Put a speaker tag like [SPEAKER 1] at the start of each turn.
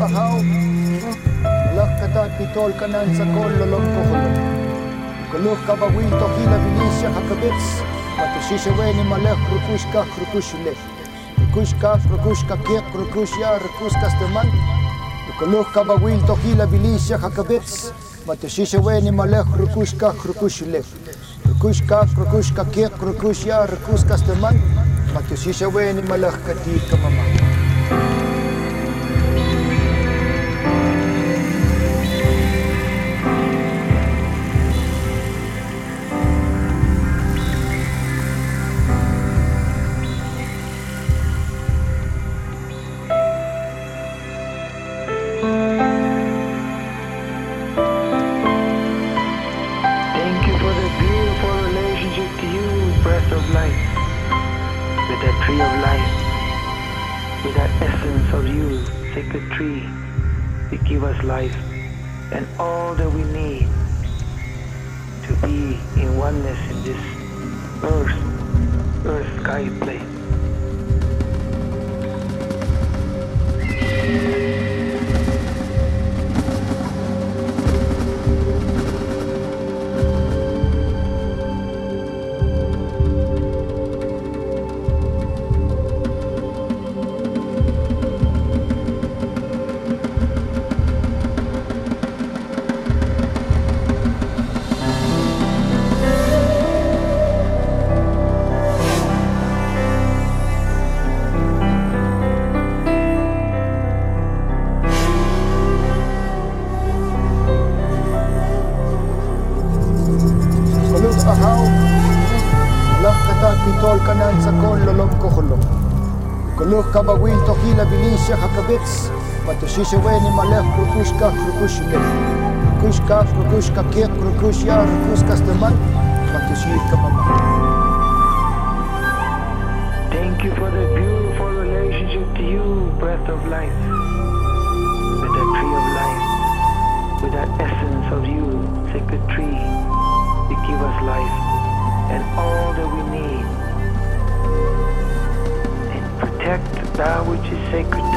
[SPEAKER 1] ahaw Malak kata pitol kanan sa kol lolong koholong Kuluk kabawil to hila bilisya hakabits? Matusisya weni malak rukushka rukushule. Rukushka rukushka kek rukushya rukuskas teman Kuluk kabawil to hila bilisya hakabits? Matusisya weni malak rukushka rukushule. Rukushka rukushka kek rukushya rukuskas teman Matusisya weni malak katit kamama
[SPEAKER 2] life, with that tree of life, with that essence of you, sacred tree, you give us life and all that we need to be in oneness in this earth, earth sky plane.
[SPEAKER 1] Weni malak rukushka rukushule Rukushka rukushka kek rukushya rukuskas teman Matusiyit kamama
[SPEAKER 2] Thank you for the beautiful relationship to you, breath of life, that which is sacred